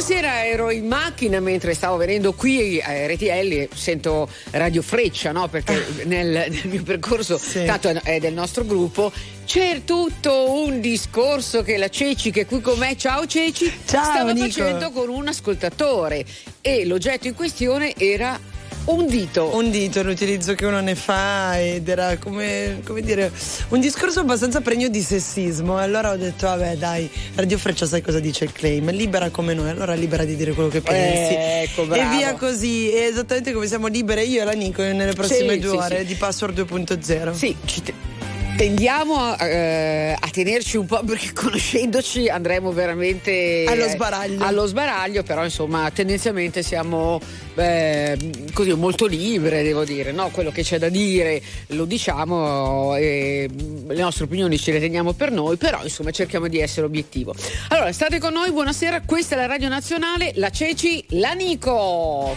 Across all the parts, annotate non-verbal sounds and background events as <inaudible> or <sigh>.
Buonasera, ero in macchina mentre stavo venendo qui a RTL, sento Radio Freccia, no? Perché ah. nel, nel, mio percorso, sì. tanto è del nostro gruppo, c'è tutto un discorso che la Ceci, che qui con me, ciao Ceci, ciao, stava Nico. facendo con un ascoltatore e l'oggetto in questione era un dito. Un dito, l'utilizzo che uno ne fa ed era come, come dire un discorso abbastanza pregno di sessismo. Allora ho detto, vabbè, dai, Radio Freccia sai cosa dice il claim? Libera come noi, allora libera di dire quello che pensi. Eh, ecco, bravo. E via così, esattamente come siamo libere io e la Nico nelle prossime sì, due sì, ore sì. di Password 2.0. Sì, ci te- tendiamo a, eh, a, tenerci un po' perché conoscendoci andremo veramente allo sbaraglio. allo sbaraglio però insomma tendenzialmente siamo eh, così molto libere devo dire no? quello che c'è da dire lo diciamo e le nostre opinioni ce le teniamo per noi però insomma cerchiamo di essere obiettivo allora state con noi buonasera questa è la Radio Nazionale la Ceci la Nico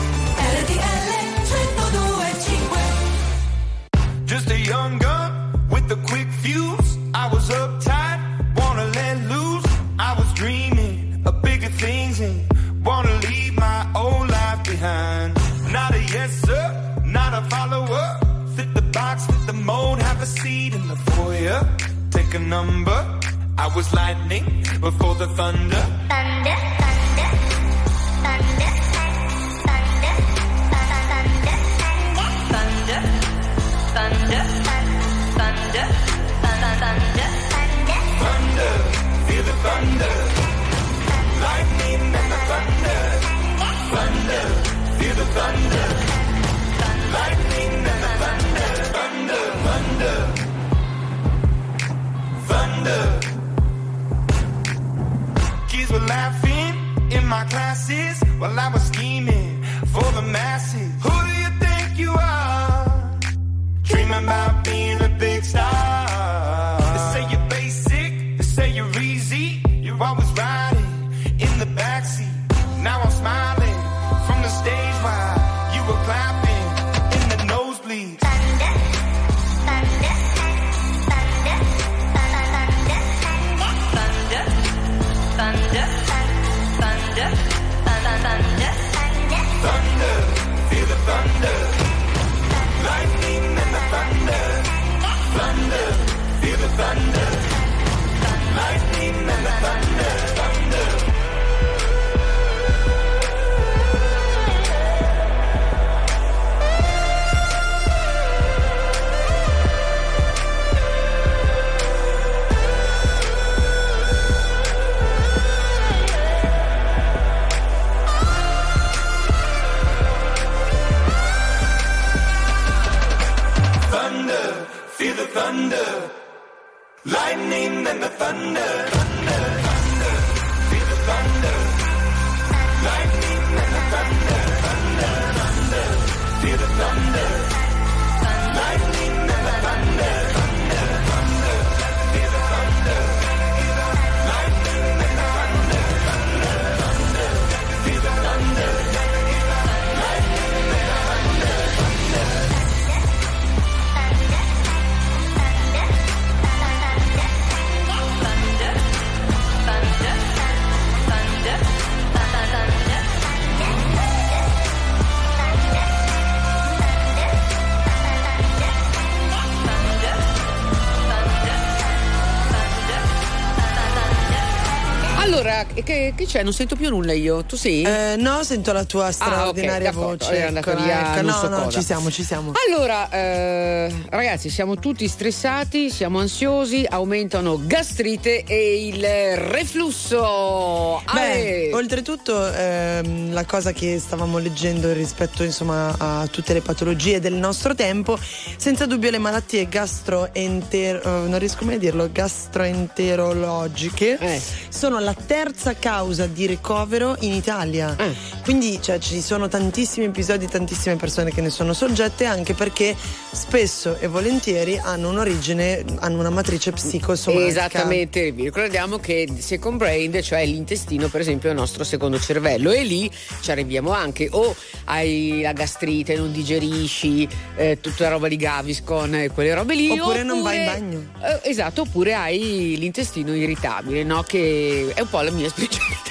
C'è? Non sento più nulla io. Tu sì? Eh, no, sento la tua straordinaria d'accordo, voce. è andata Ecco, via ecco, non no, so no, cosa. ci siamo, ci siamo. Allora, eh, ragazzi, siamo tutti stressati, siamo ansiosi, aumentano gastrite e il reflusso. Beh, oltretutto ehm, la cosa che stavamo leggendo rispetto insomma a tutte le patologie del nostro tempo, senza dubbio le malattie gastroenter- eh, non riesco mai a dirlo, gastroenterologiche Eh. sono la terza causa di ricovero in Italia. Eh. Quindi cioè, ci sono tantissimi episodi, tantissime persone che ne sono soggette anche perché spesso e volentieri hanno un'origine, hanno una matrice psicosomatica. Esattamente, vi ricordiamo che second brain, cioè l'intestino, per esempio, è il nostro secondo cervello e lì ci arriviamo anche o hai la gastrite, non digerisci, eh, tutta la roba di Gaviscon e quelle robe lì. Oppure non vai in bagno. Eh, esatto, oppure hai l'intestino irritabile, no? Che è un po' la mia <laughs> specialità.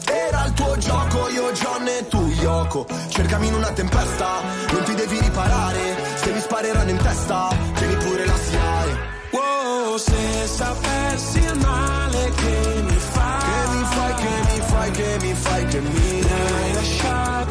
Era il tuo gioco, io John e tu Yoko. Cercami in una tempesta, non ti devi riparare. Se mi spareranno in testa, tieni pure la SIAE Wow, se sapessi il male che mi fai, Che mi fai, che mi fai, che mi fai, che mi mi hai lasciato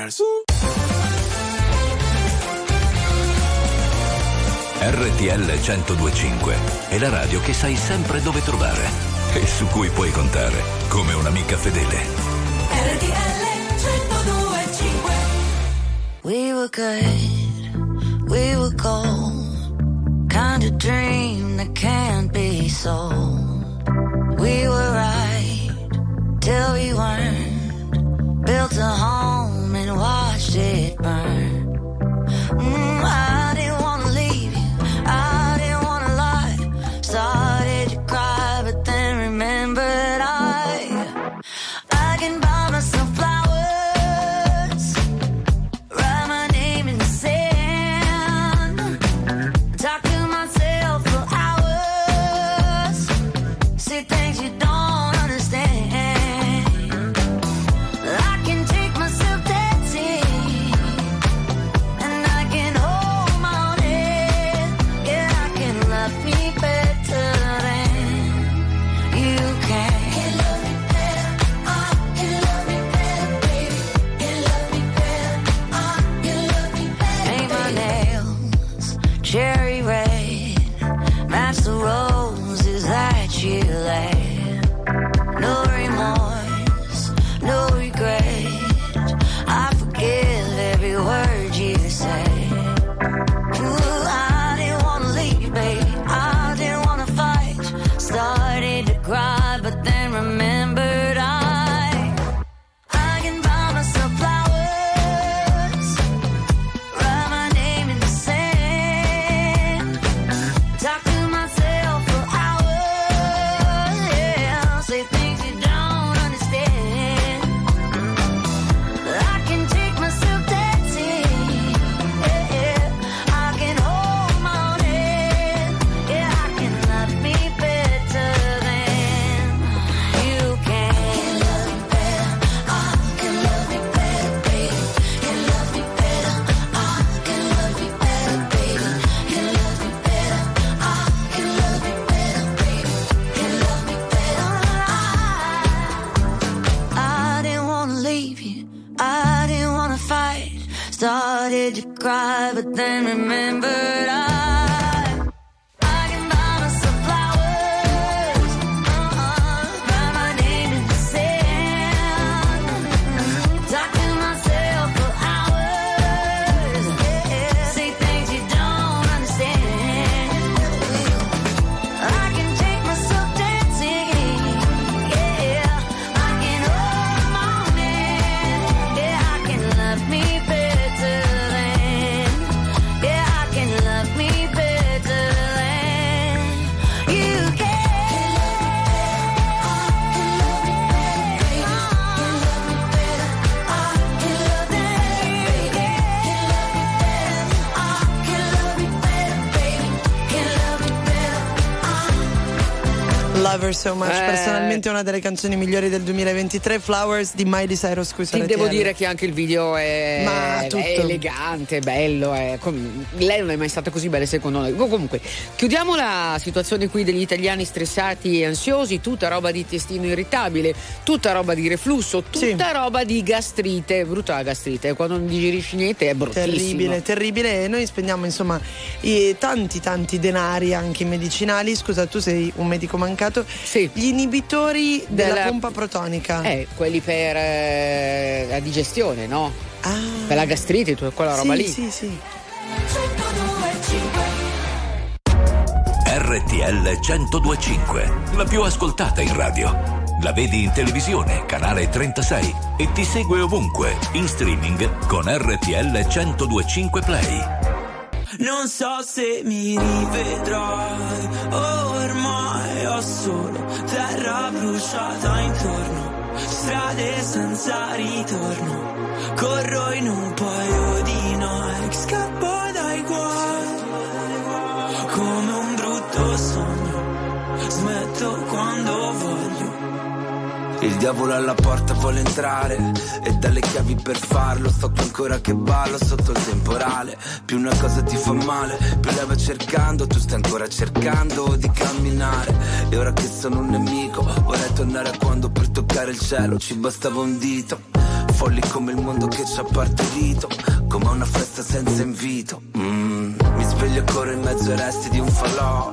perso. RTL 1025 è la radio che sai sempre dove trovare e su cui puoi contare come un'amica fedele. RTL 1025 We were good, we were cold. Kind of dream that can't be so. We were right till we weren't. Built a home. and watched it burn. Mm, I Her So Much. Eh. Personalmente è una delle canzoni migliori del 2023, Flowers di Miley Cyrus. Qui Ti devo RTL. dire che anche il video è, Ma è elegante, bello. È com- lei non è mai stata così bella secondo noi. Comunque, chiudiamo la situazione qui degli italiani stressati e ansiosi, tutta roba di testino irritabile, tutta roba di reflusso, tutta roba di gastrite. Brutta la gastrite, quando non digerisci niente è bruttissimo. Terribile, terribile. E noi spendiamo insomma tanti tanti denari anche in medicinali. Scusa, tu sei un medico mancato. Gli inibitori della, Della- pompa protonica. Eh, quelli per eh, la digestione, no? Per la gastrite, tutta quella roba Ah. Sì, lì. Sì, sì. RTL 1025, la più ascoltata in radio. La vedi in televisione, canale 36 e ti segue ovunque, in streaming con RTL 1025 Play. Non so se mi rivedrai, ormai ho solo terra bruciata intorno, strade senza ritorno, corro in un paio di Nike, Il diavolo alla porta vuole entrare. E dalle chiavi per farlo sto qui ancora che ballo sotto il temporale. Più una cosa ti fa male più lei va cercando tu stai ancora cercando di camminare. E ora che sono un nemico vorrei tornare a quando per toccare il cielo ci bastava un dito. Folli come il mondo che ci ha partorito come una festa senza invito. Mm, mi sveglio e corro in mezzo ai resti di un falò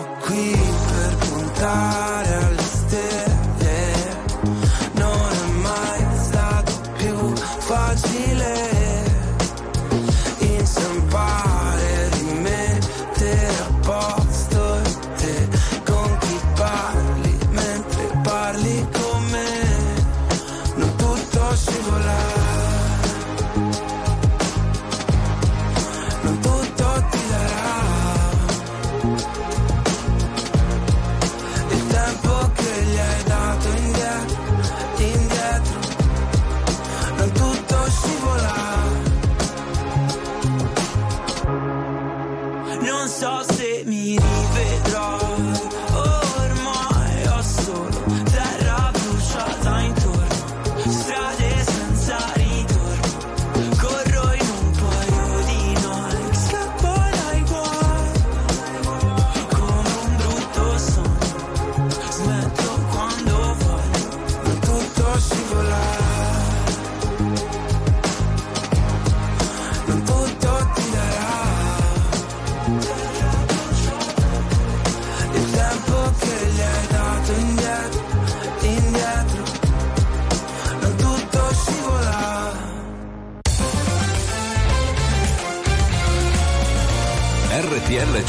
time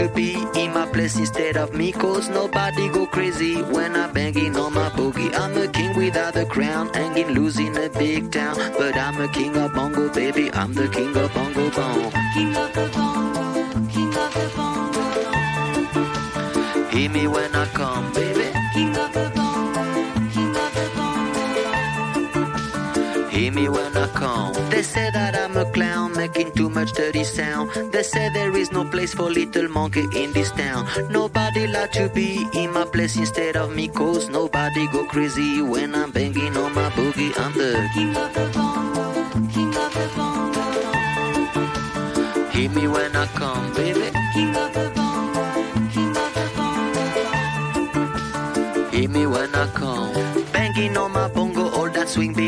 To be in my place instead of me Cause nobody go crazy when I'm banging on my boogie I'm a king without a crown, hanging loose in a big town But I'm a king of bongo, baby, I'm the king of bongo bong King of the bongo, king of the bongo. Hear me when I come, baby. King of the bongo, king of the bongo. Hear me when I come. They say that I'm a clown making too much dirty sound. They say there is no place for little monkey in this town. Nobody like to be in my place instead of me, cause nobody go crazy when I'm banging on my boogie. I'm the King of the bongo, king of the bongo. Hear me when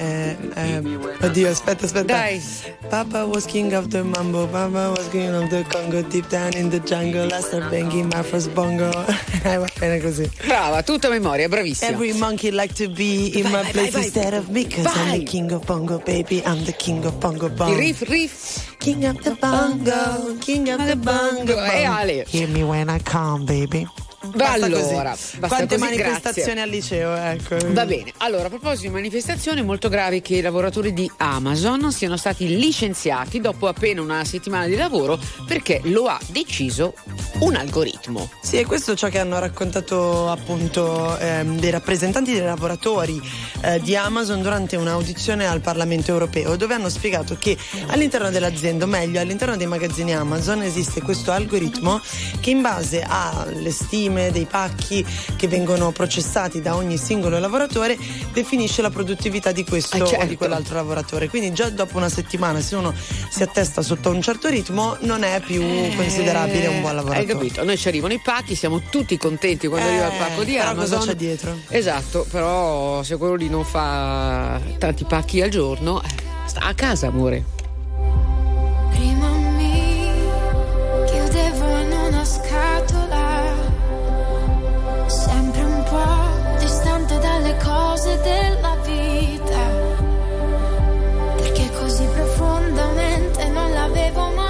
Eh, eh, oddio, aspetta, aspetta. Dai. Papa was king of the mambo, Papa was king of the Congo, deep down in the jungle, I start banging my first bongo. <laughs> Eh, va bene così. Brava, tutta memoria, bravissima. Every monkey like to be in Vai, my vai, place vai, instead of me, cause I'm the king of bongo, baby, I'm the king of bongo bongo. Riff, riff. King of the bongo, king of the bongo. E Ale. Hear me when I come, baby. Basta allora, Quante così, manifestazioni grazie. al liceo, ecco. Va bene, allora a proposito di manifestazioni, è molto grave che i lavoratori di Amazon siano stati licenziati dopo appena una settimana di lavoro perché lo ha deciso un algoritmo. Sì, e questo è ciò che hanno raccontato appunto ehm, dei rappresentanti dei lavoratori eh, di Amazon durante un'audizione al Parlamento europeo, dove hanno spiegato che all'interno dell'azienda, o meglio all'interno dei magazzini Amazon, esiste questo algoritmo che in base alle stime dei pacchi che vengono processati da ogni singolo lavoratore definisce la produttività di questo Ah, certo. o di quell'altro lavoratore. Quindi già dopo una settimana, se uno si attesta sotto un certo ritmo, non è più considerabile un buon lavoratore. Eh, Hai capito? Noi ci arrivano i pacchi, siamo tutti contenti quando Eh, arriva il pacco di però Amazon. cosa c'è dietro? Esatto, però se quello lì non fa tanti pacchi al giorno, eh, sta a casa, amore. Prima mi chiudevo in una scatola, cose della vita, perché così profondamente non l'avevo mai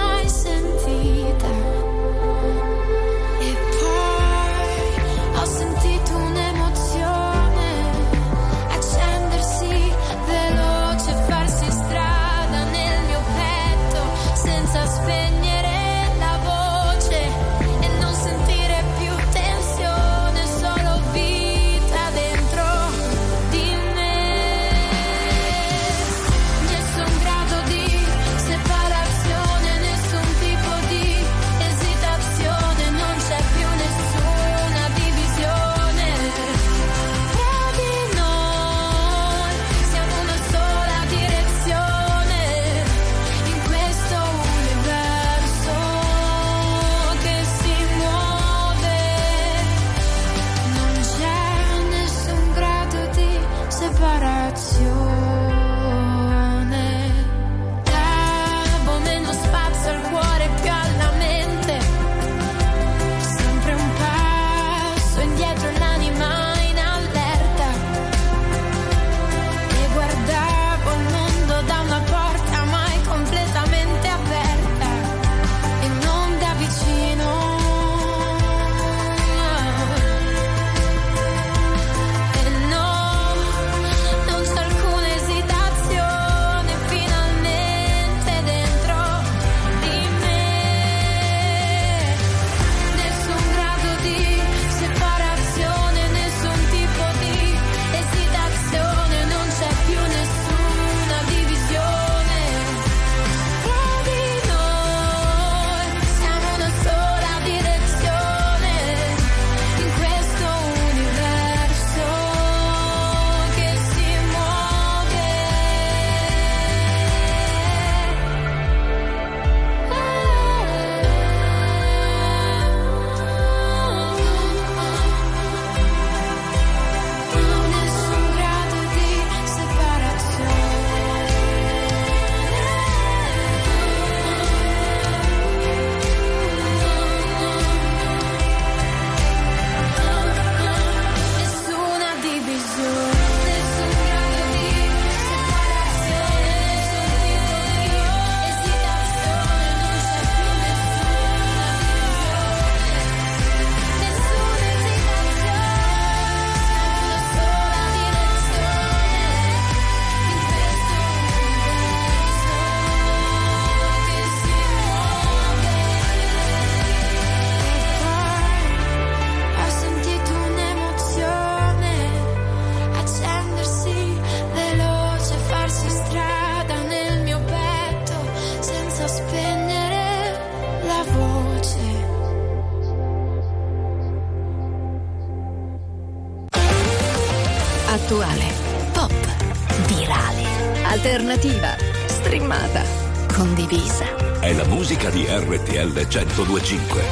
1025.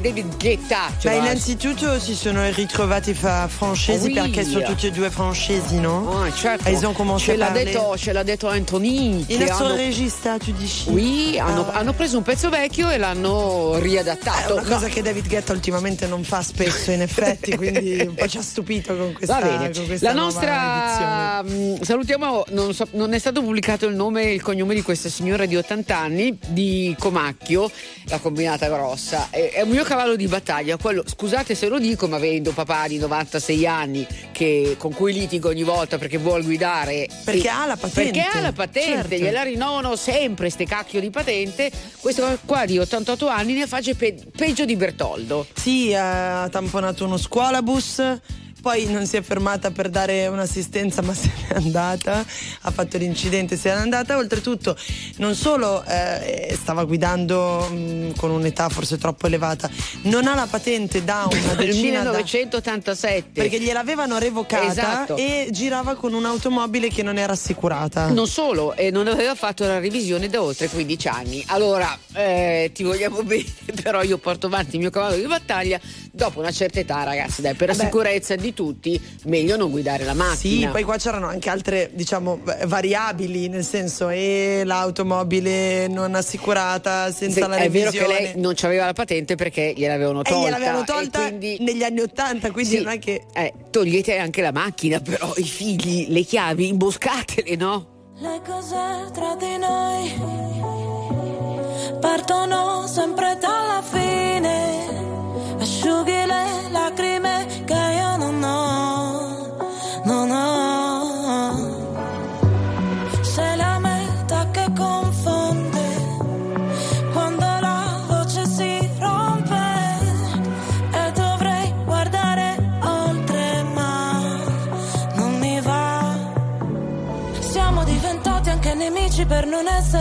David Guetta? Cioè, Beh, innanzitutto si sono ritrovati fra francesi Oui. perché sono tutti e due francesi, no? Ah, certo. E ils ont commencé ce l'ha detto, ce l'ha detto Anthony. Il nostro hanno- regista, tu dici? Oui, hanno, Ah. hanno preso un pezzo vecchio e l'hanno È riadattato. una cosa che David Guetta ultimamente non fa spesso, in <laughs> effetti, quindi un po' ci ha stupito con questa, Va bene, con questa la nostra mh, salutiamo, non, so- non è stato pubblicato il nome e il cognome di questa signora di 80 anni di Comacchio, la combinata grossa. È, è un mio cavallo di battaglia, quello, scusate se lo dico, ma avendo papà di 96 anni che- con cui litigo ogni volta perché vuol guidare. Perché e- ha la patente. Perché ha la patente, Certo. gliela rinnovano sempre ste cacchio di patente. Questo qua di 88 anni ne face pe- peggio di Bertoldo. Sì, ha tamponato uno scuolabus. Poi non si è fermata per dare un'assistenza, ma <laughs> se n'è andata. Ha fatto l'incidente, se n'è andata. Oltretutto, non solo eh, stava guidando mh, con un'età forse troppo elevata, non ha la patente da una <laughs> decina da- 1987. perché gliel'avevano revocata Esatto. e girava con un'automobile che non era assicurata. Non solo, e non aveva fatto la revisione da oltre 15 anni. Allora, eh, ti vogliamo <laughs> bene, però io porto avanti il mio cavallo di battaglia. Dopo una certa età, ragazzi, dai, per la Vabbè. sicurezza di tutti, meglio non guidare la Sì, macchina. poi qua c'erano anche altre, diciamo, variabili, nel senso, e l'automobile non assicurata, senza Sì, la è vero revisione. che lei non aveva la patente perché gliel'avevano E tolta. gliel'avevano e tolta quindi- negli anni Ottanta, quindi Sì, non è che... eh, togliete anche la macchina, però i figli, le chiavi, imboscatele, no? Le cose tra di noi partono sempre dalla fine.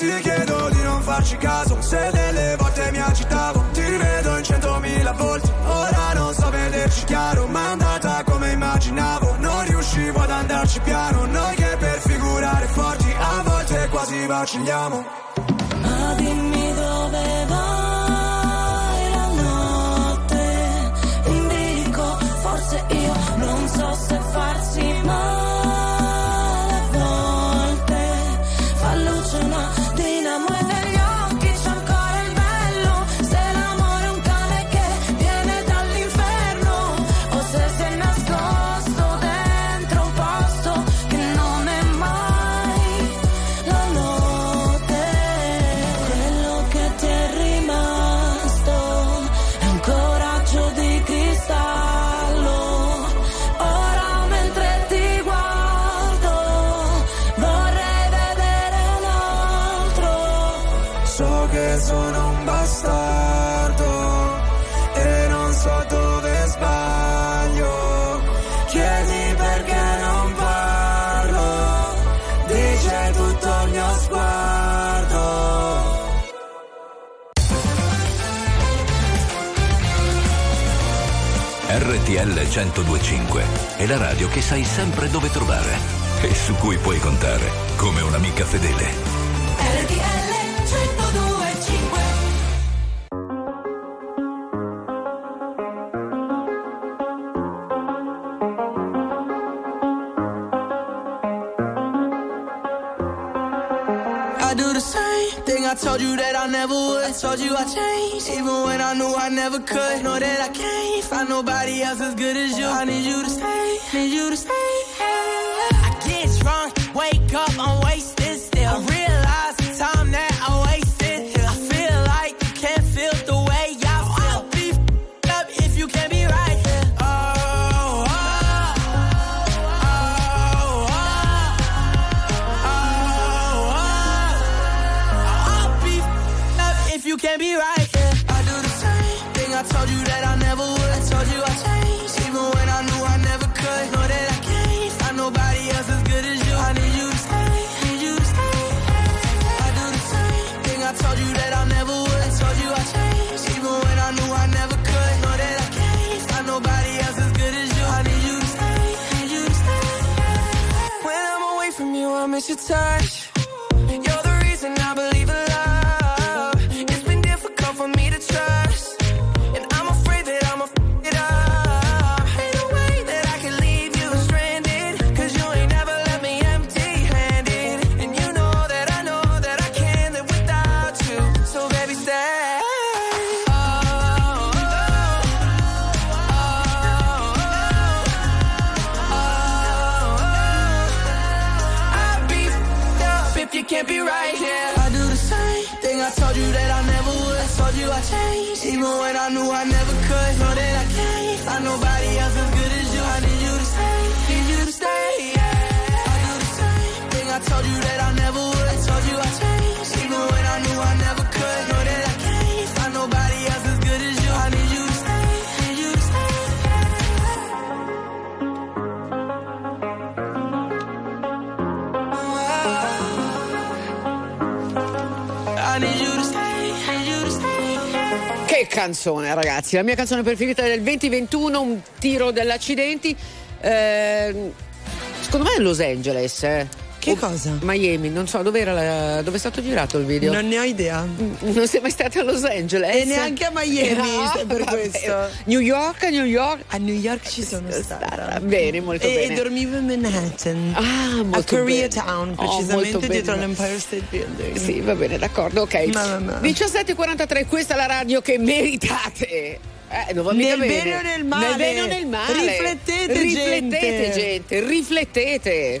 ti chiedo di non farci caso. Se delle volte mi agitavo Ti rivedo in centomila volte Ora non so vederci chiaro Ma è andata come immaginavo. Non riuscivo ad andarci piano Noi che per figurare forti A volte quasi vacilliamo. Ma dimmi dove vai. RTL 1025 è la radio che sai sempre dove trovare e su cui puoi contare come un'amica fedele. RTL 1025 I do I told you that I never would. I told you I changed, even when I knew I never could. Know that I can't. nobody else as good as you. I need you to stay, need you to stay. touch. Canzone, ragazzi! La mia canzone preferita del 2021, un tiro dell'accidenti. Eh, secondo me è Los Angeles. eh. Che cosa? Miami, non so dove era la- dove è stato girato il video. Non ne ho idea. Non sei mai stata a Los Angeles? E neanche a Miami, Ah, se per vabbè. questo. New York, New York. A New York ci sono stata. Bene, molto e, bene. E dormivo a Manhattan. Ah, a molto Koreatown, bene. Oh, precisamente molto dietro bene. all'Empire State Building. Sì, va bene, d'accordo, ok. Ma, ma, ma. 17.43, questa è la radio che meritate. Eh, non va mica Nel bene o nel male. Nel bene o nel male. Riflettete, Riflettete, gente. gente. Riflettete.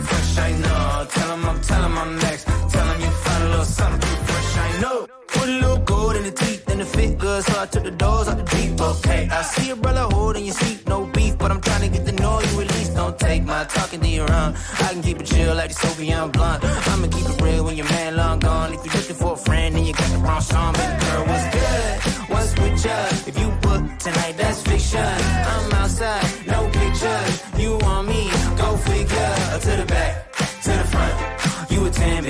Tell 'em I'm, tell 'em I'm next. Tell 'em you find a little something fresh, I know. Put a little gold in the teeth and the fit good, so I took the doors out the deep. Okay, I see your brother holding your seat, no beef, but I'm trying to get the know you at least. Don't take my talking to your own. I can keep it chill like the Soviet blunt. I'ma keep it real when your man long gone. If you're looking for a friend and you got the wrong song, baby girl, what's good? What's with ya? If you book tonight, that's fiction. I'm outside, no pictures. You want me? Go figure. To the back,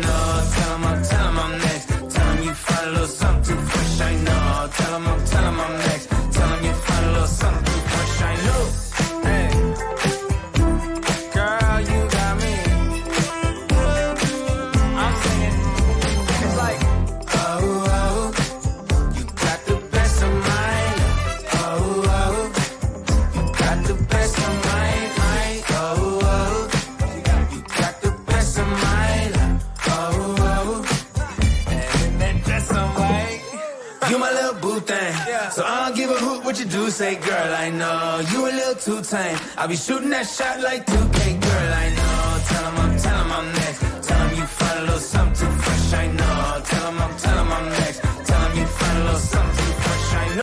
know. What you do. Say, girl, I know you a little too tame. I'll be shooting that shot like 2K, girl, I know. Tell 'em I'm, tell 'em I'm next. Tell 'em you find a little something too fresh, I know. Tell 'em I'm, tell 'em I'm next. Tell 'em you find a little something too fresh, I know.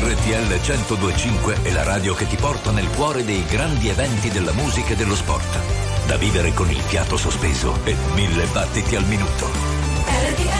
RTL 1025 è la radio che ti porta nel cuore dei grandi eventi della musica e dello sport. Da vivere con il fiato sospeso e mille battiti al minuto. Why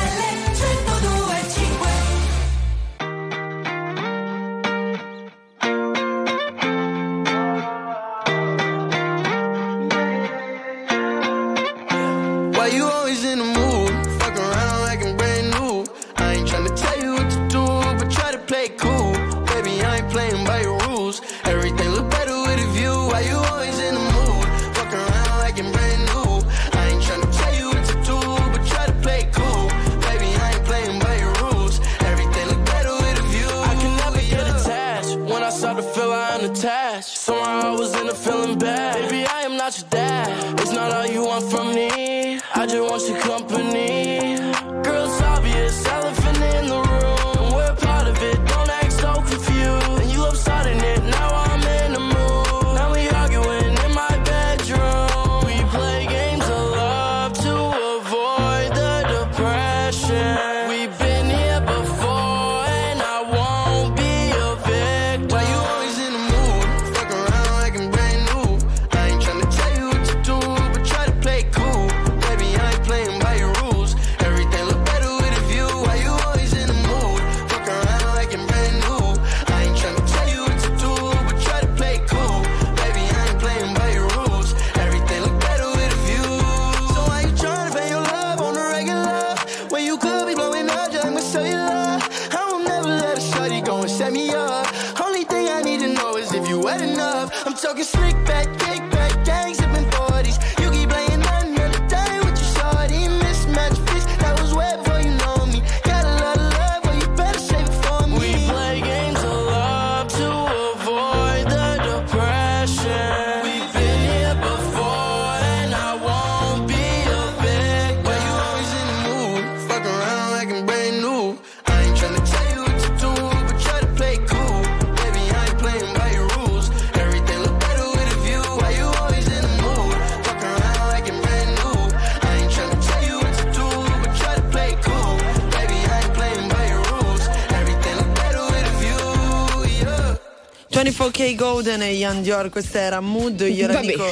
California Golden e Ian Dior, questa era Mood, io la dico,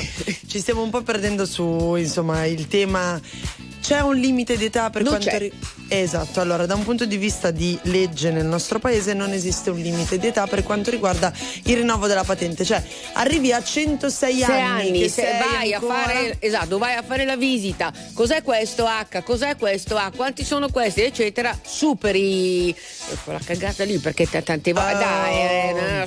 ci stiamo un po' perdendo su insomma il tema. C'è un limite d'età per Non quanto c'è. Esatto, allora da un punto di vista di legge nel nostro paese non esiste un limite d'età per quanto riguarda il rinnovo della patente, cioè arrivi a 106 sei anni, anni, che se vai ancora- a fare esatto, vai a fare la visita. Cos'è questo H? Cos'è questo A? Quanti sono questi? eccetera. Superi quella cagata lì perché t- tante volte Oh. dai, eh,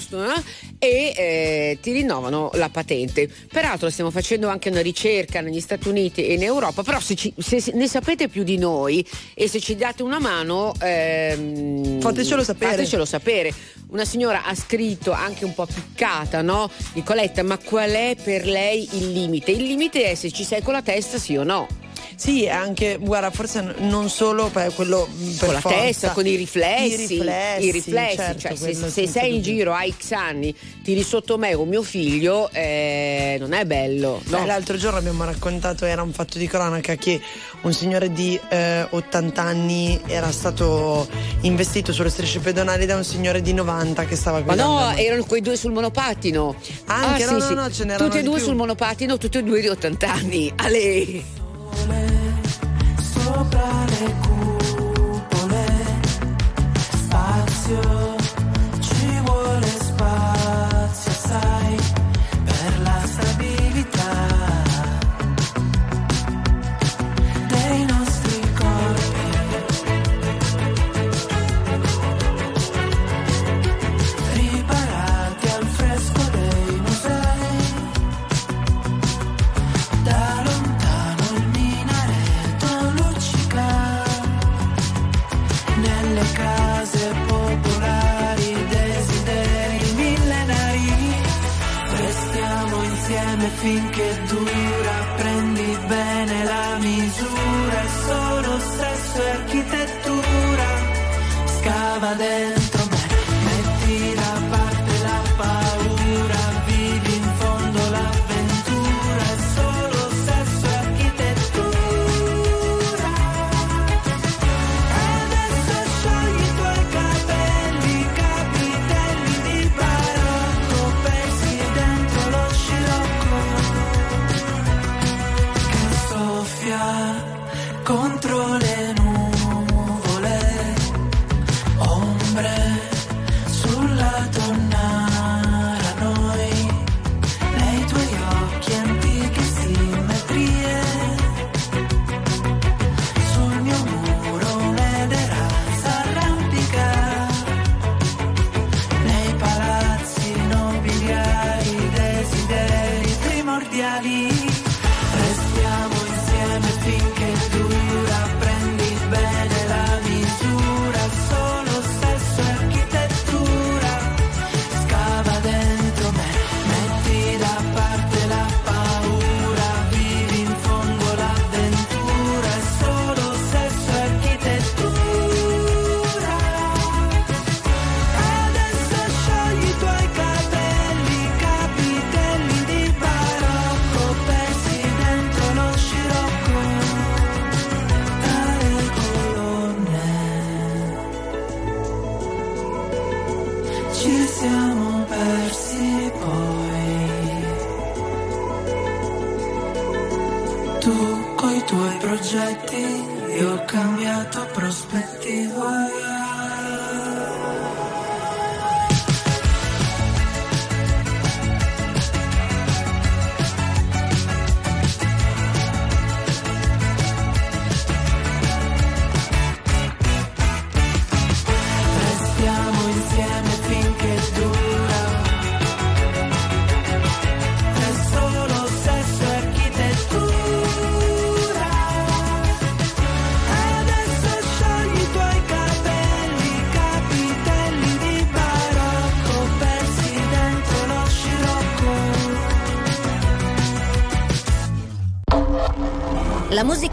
e eh, ti rinnovano la patente. Peraltro stiamo facendo anche una ricerca negli Stati Uniti e in Europa, però se, ci- se ne sapete più di noi e se ci date una mano ehm, Fatecelo sapere. fatecelo sapere. Una signora ha scritto anche un po' piccata, no? Nicoletta, ma qual è per lei il limite? Il limite è se ci sei con la testa, sì o no. Sì, anche, guarda, forse non solo per quello mh, per con la forza. testa, con i riflessi, I riflessi, i riflessi, certo, cioè, se, se sei in giro a X anni, tiri sotto me o mio figlio, eh, non è bello. Beh, No? l'altro giorno abbiamo raccontato, era un fatto di cronaca, che un signore di eh, 80 anni era stato investito sulle strisce pedonali da un signore di 90 che stava Ma guidando. no, erano quei due sul monopattino. Anche, Ah, no, sì, no, sì. no, ce n'erano Tutti e due più. sul monopattino, tutti e due di 80 anni. Ale!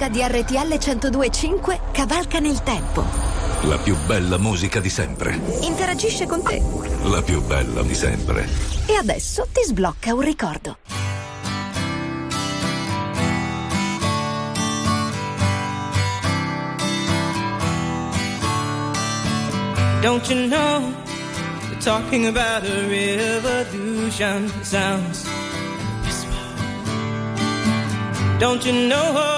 Musica di RTL 1025 cavalca nel tempo. La più bella musica di sempre. Interagisce con te. La più bella di sempre. E adesso ti sblocca un ricordo. Don't you know the talking about a revolution sounds Don't you know?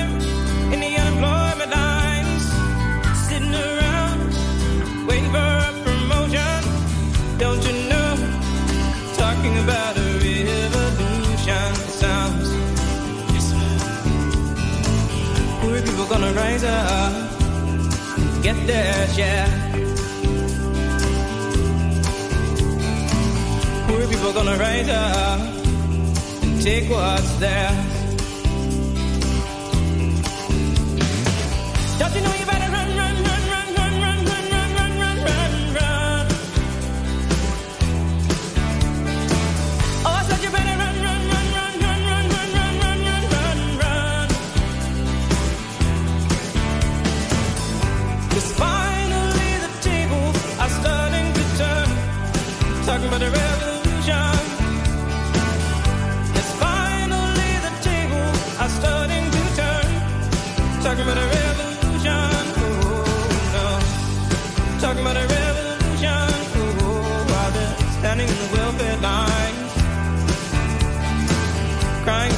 gonna rise up, get their share. Poor people gonna rise up and take what's theirs. Don't you know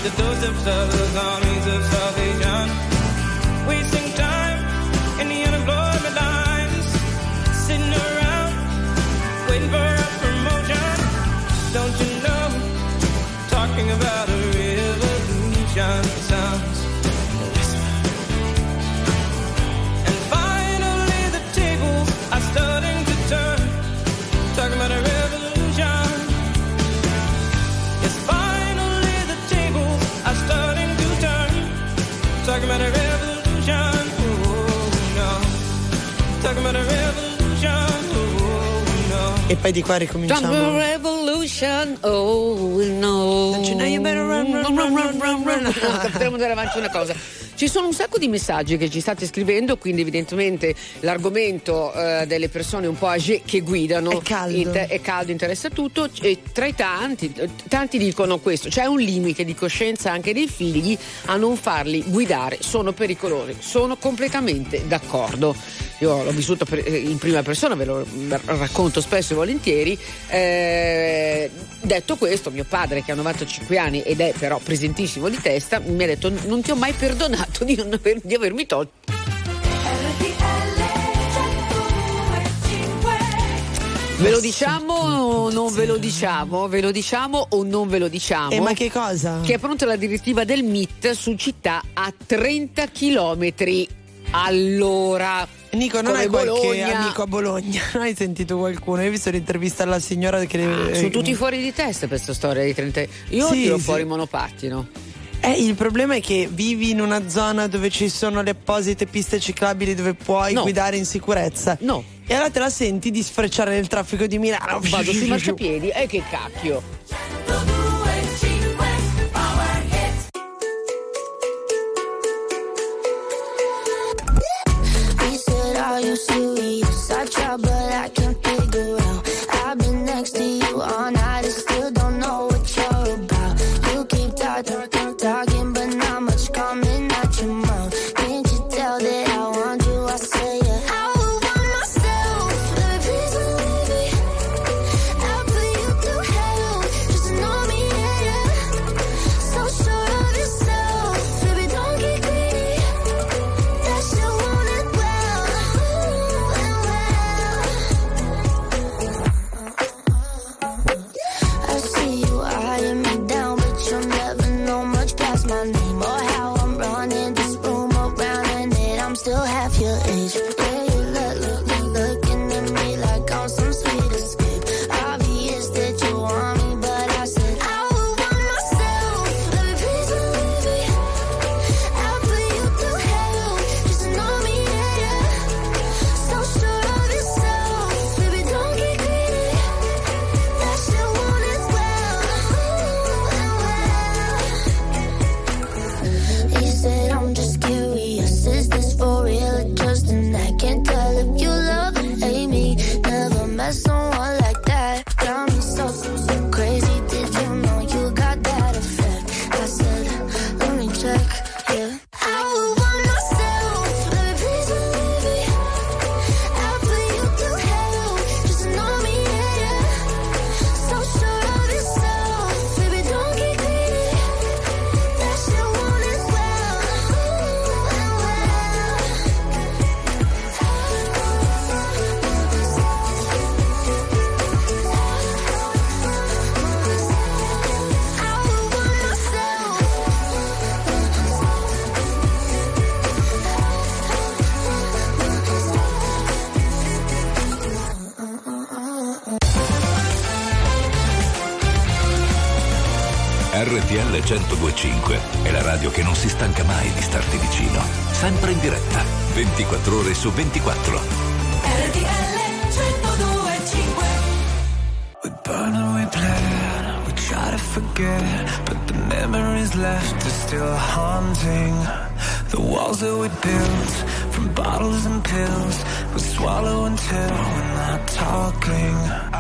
the to of themselves armies of salvation. E poi di qua ricominciamo. Revolution, oh no. Potremmo andare avanti una cosa. Ci sono un sacco di messaggi che ci state scrivendo, quindi evidentemente l'argomento eh, delle persone un po' âgé che guidano È caldo. inter- è caldo, interessa tutto e tra i tanti, tanti dicono questo, c'è un limite di coscienza anche dei figli a non farli guidare, sono pericolosi, sono completamente d'accordo. Io l'ho vissuto eh, in prima persona, ve lo racconto spesso e volentieri. Eh, detto questo, mio padre che ha 95 anni ed è però presentissimo di testa, mi ha detto non ti ho mai perdonato di, non aver- di avermi tolto. Ve lo diciamo o non ve lo diciamo? Ve lo diciamo o non ve lo diciamo? E Eh, ma che cosa? Che è pronta la direttiva del MIT su città a 30 km all'ora. Nico, non hai qualche Bologna. amico a Bologna? <laughs> Non hai sentito qualcuno? Io ho visto l'intervista alla signora che... Sono tutti fuori di testa per questa storia di 30. Io Sì, tiro sì. fuori monopattino. Eh, il problema è che vivi in una zona dove ci sono le apposite piste ciclabili dove puoi No. guidare in sicurezza. No. E allora te la senti di sfrecciare nel traffico di Milano. Vado sui <laughs> marciapiedi e che cacchio. But I can't 1025 è la radio che non si stanca mai di starti vicino. Sempre in diretta, 24 ore su 24. RTL 1025 We burn and we plan, we try to forget, but the memories left are still haunting. The walls that we built from bottles and pills, we swallow until we're not talking.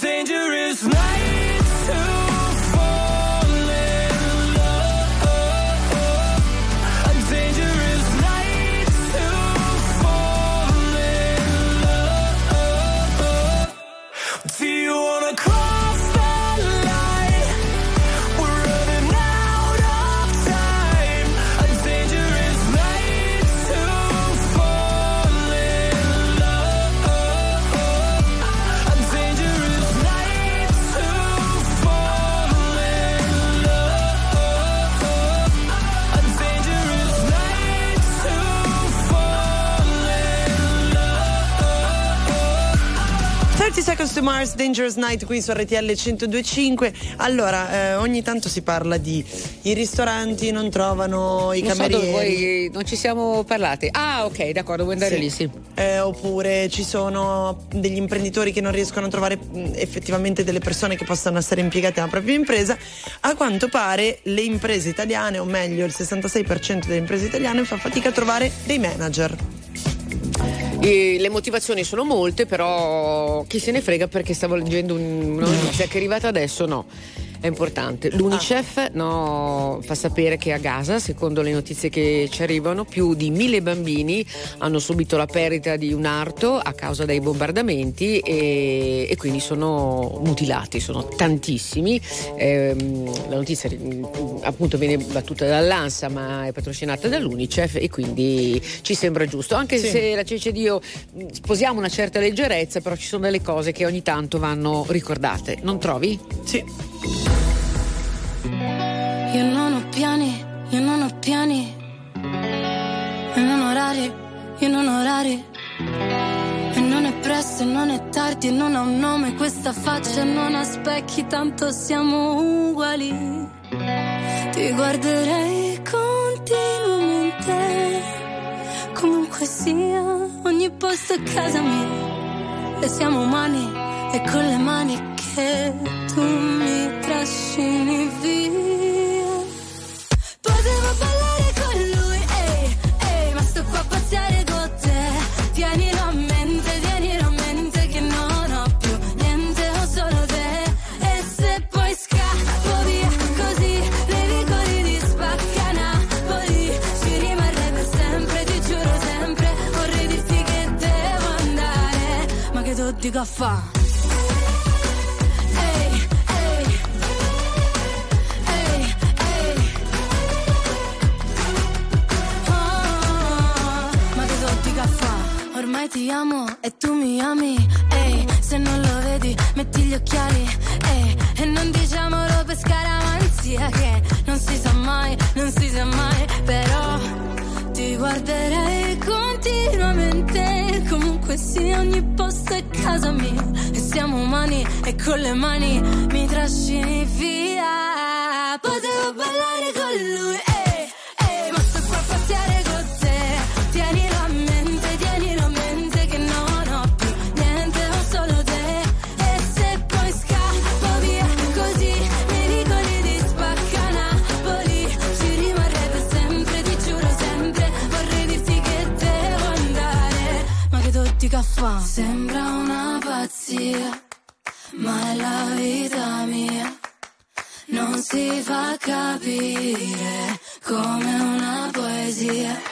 Dangerous love. 30 Seconds to Mars, Dangerous Night qui su RTL 1025. Allora, eh, ogni tanto si parla di i ristoranti non trovano i Non so camerieri. voi non ci siamo parlati. Ah, ok, d'accordo, vuoi andare Sì. lì, sì. Eh, oppure ci sono degli imprenditori che non riescono a trovare mh, effettivamente delle persone che possano essere impiegate nella propria impresa. A quanto pare le imprese italiane, o meglio il 66% delle imprese italiane, fa fatica a trovare dei manager. E le motivazioni sono molte, però chi se ne frega perché stavo leggendo un- una notizia che è arrivata adesso, no. È importante. L'UNICEF no, fa sapere che a Gaza, secondo le notizie che ci arrivano, più di mille bambini hanno subito la perdita di un arto a causa dei bombardamenti e, e quindi sono mutilati, sono tantissimi. Ehm, la notizia appunto viene battuta dall'ANSA ma è patrocinata dall'UNICEF e quindi ci sembra giusto. Anche Sì. se la Cece mh, sposiamo una certa leggerezza, però ci sono delle cose che ogni tanto vanno ricordate, non trovi? Sì. Io non ho piani, io non ho piani. E non orari, io non ho orari. E non è presto, e non è tardi, e non ha un nome questa faccia, non ha specchi, tanto siamo uguali. Ti guarderei continuamente. Comunque sia, ogni posto è casa mia. E siamo umani, e con le mani che tu mi trascini via a ehi, ma sto qua a passare con te. Tienilo a mente, tienilo a mente che non ho più niente, ho solo te. E se poi scappo via così, nei vicoli di spacca Napoli, ci rimarrebbe sempre, ti giuro sempre, vorrei dirti che devo andare, ma che tu dico fa'? ti amo e tu mi ami, ehi, se non lo vedi metti gli occhiali, ehi, e non diciamo per scaramanzia che non si sa mai, non si sa mai, però ti guarderei continuamente, comunque sì, ogni posto è casa mia, e siamo umani e con le mani mi trascini via, potevo parlare con lui. si fa capire come una poesia.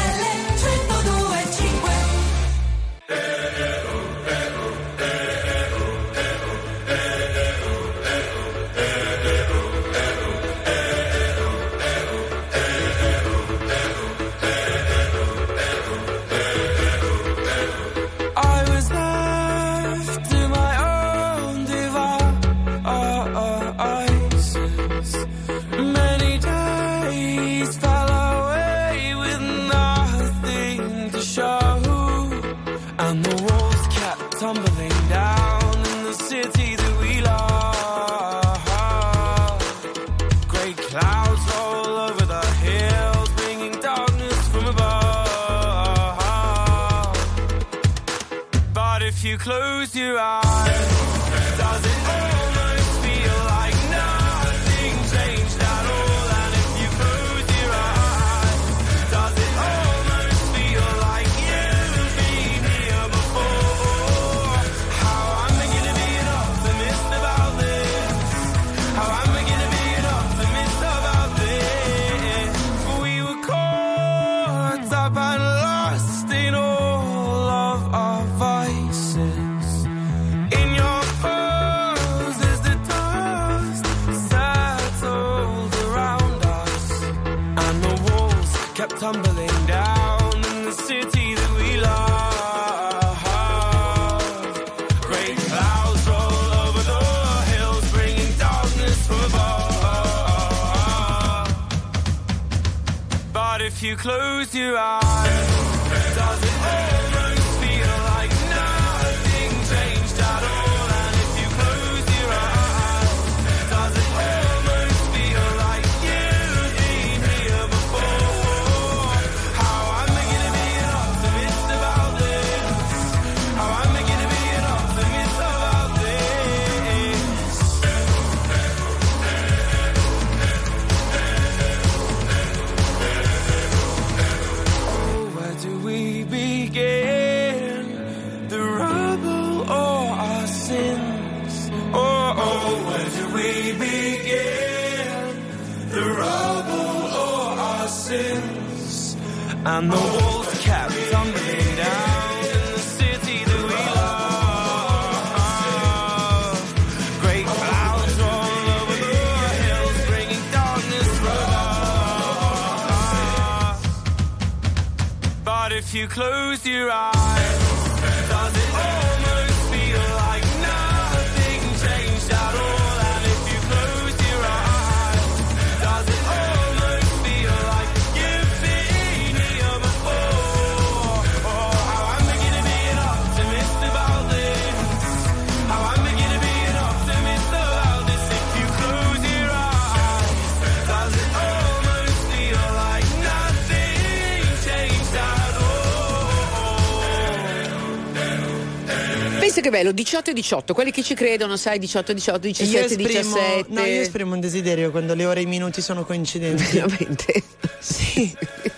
bello, 18 e 18, quelli che ci credono, sai, 18 e 18, E 17 io e esprimo, 17. no, io esprimo un desiderio quando le ore e i minuti sono coincidenti. <laughs> Veramente? Sì.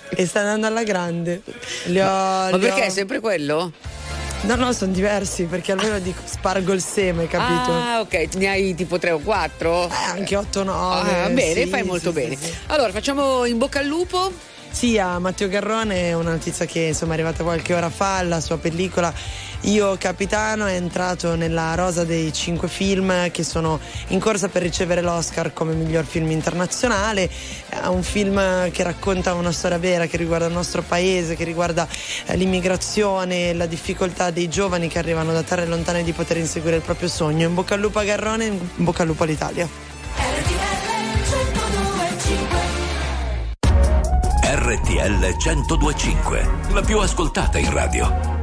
E sta andando alla grande. Ho, Ma li perché ho- è sempre quello? No, no, sono diversi perché almeno dico spargo il seme, capito? Ah, ok, ne hai tipo 3 o 4? Eh, anche 8 9. Ah, bene, sì, fai molto sì, bene. sì. Allora, facciamo in bocca al lupo. Sì, a Matteo Garrone è una notizia che insomma è arrivata qualche ora fa, la sua pellicola Io Capitano è entrato nella rosa dei cinque film che sono in corsa per ricevere l'Oscar come miglior film internazionale. È un film che racconta una storia vera che riguarda il nostro paese, che riguarda eh, l'immigrazione, la difficoltà dei giovani che arrivano da terre lontane di poter inseguire il proprio sogno. In bocca al lupo a Garrone, in bocca al lupo all'Italia. RTL 1025, la più ascoltata in radio.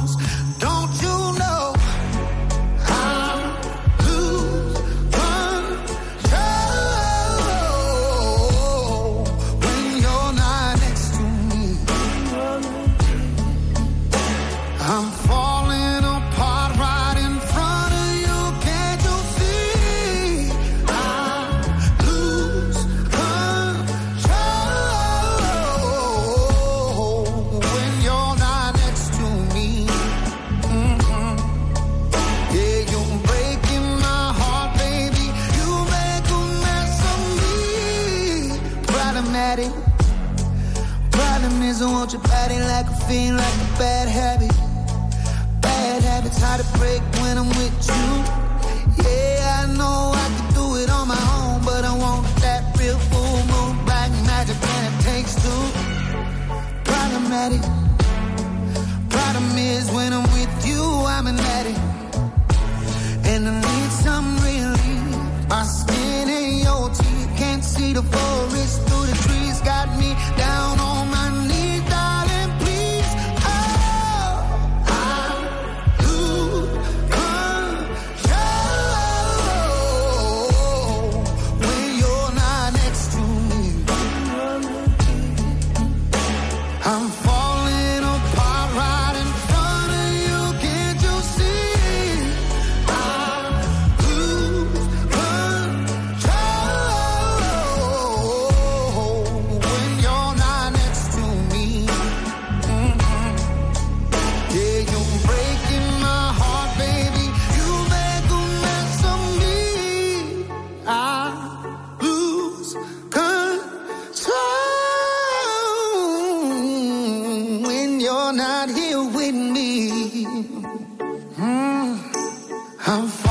Like like a bad habit. Bad habits hard to break when I'm with you. Yeah, I know I could do it on my own, but I want that real full moon, black magic, and it takes two. Problematic. Problem is, when I'm with you, I'm an addict. Me. Mm. I'm falling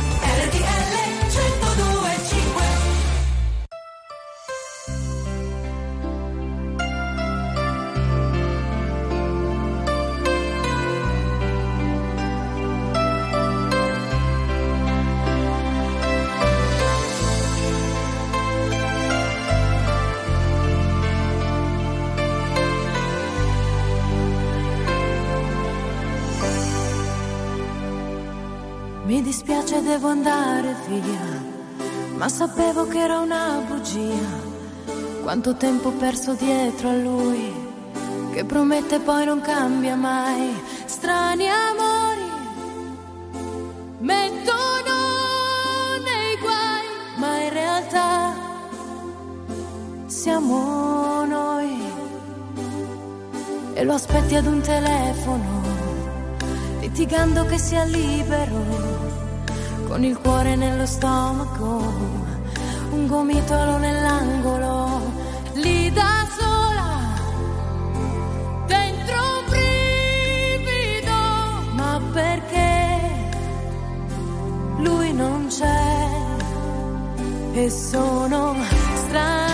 Devo andare via, ma sapevo che era una bugia. Quanto tempo perso dietro a lui, che promette poi non cambia mai. Strani amori mettono nei guai, ma in realtà siamo noi. E lo aspetti ad un telefono, litigando che sia libero, con il cuore nello stomaco, un gomitolo nell'angolo, lì da sola, dentro un brivido, ma perché lui non c'è? E sono strani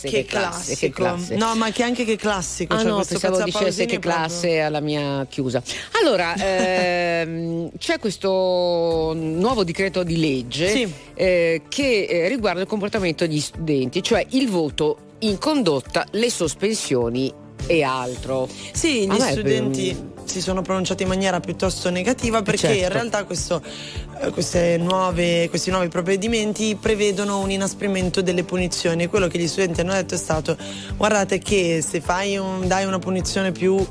classico. Che classe, che classe, che classe. No, ma che anche che classico. Ah cioè no, pensavo dicesse che è proprio- classe alla mia chiusa. Allora, <laughs> ehm, c'è questo nuovo decreto di legge Sì. eh, che eh, riguarda il comportamento degli studenti, cioè il voto in condotta, le sospensioni e altro. Sì, gli me, studenti ehm, si sono pronunciati in maniera piuttosto negativa perché Certo. in realtà questo, eh, queste nuove- questi nuovi provvedimenti prevedono un inasprimento delle punizioni. Quello che gli studenti hanno detto è stato guardate che se fai un- dai una punizione più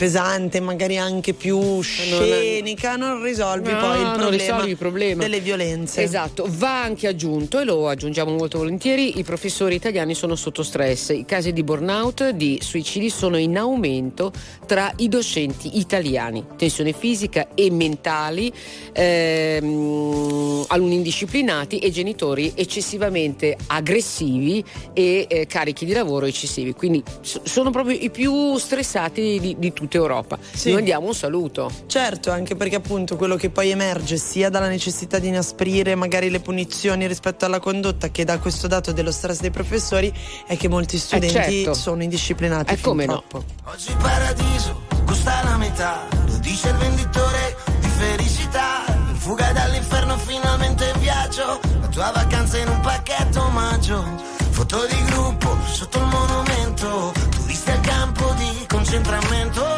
pesante, magari anche più scenica, non risolvi No, poi il problema, il problema. delle violenze. Esatto, va anche aggiunto e lo aggiungiamo molto volentieri, i professori italiani sono sotto stress, i casi di burnout, di suicidi sono in aumento tra i docenti italiani, tensione fisica e mentali, ehm, alunni indisciplinati e genitori eccessivamente aggressivi e eh, carichi di lavoro eccessivi, quindi sono proprio i più stressati di, di tutta Europa. Sì. Noi diamo un saluto. Certo, anche perché appunto quello che poi emerge sia dalla necessità di inasprire magari le punizioni rispetto alla condotta che da questo dato dello stress dei professori è che molti eh, studenti eh certo. sono indisciplinati. Eh, e come troppo. no? Oggi paradiso costa la metà, lo dice il venditore di felicità. In fuga dall'inferno finalmente in viaggio, la tua vacanza in un pacchetto omaggio. Foto di gruppo sotto il monumento, turisti al campo di concentramento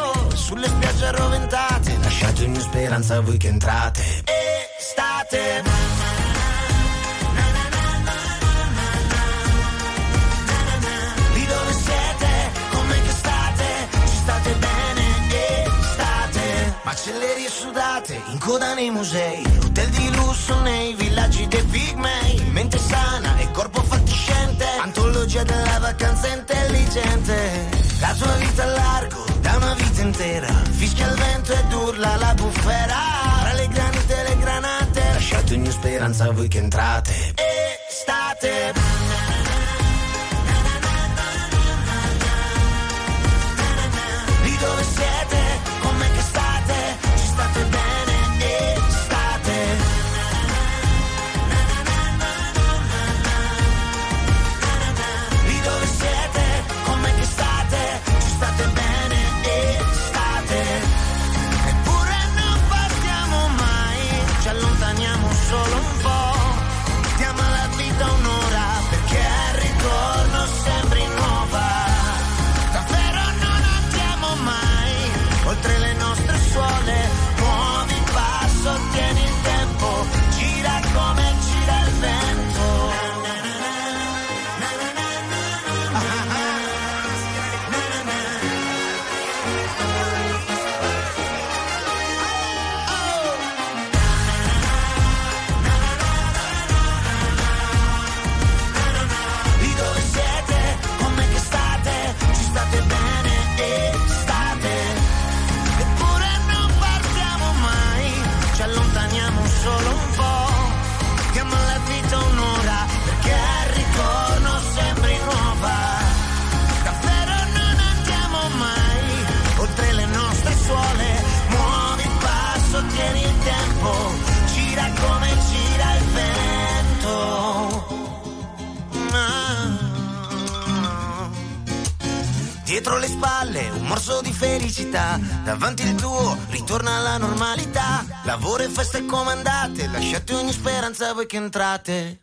arroventate, lasciate ogni speranza a voi che entrate. E state. macellerie sudate, in coda nei musei, hotel di lusso nei villaggi dei pigmei, mente sana e corpo fatiscente, antologia della vacanza intelligente, la tua vita al largo una vita intera. Fischia il vento ed urla la bufera. Tra le granite e le granate Lasciate ogni speranza a voi che entrate. E state morso di felicità. Davanti il tuo ritorna alla normalità. Lavoro e feste comandate, lasciate ogni speranza voi che entrate.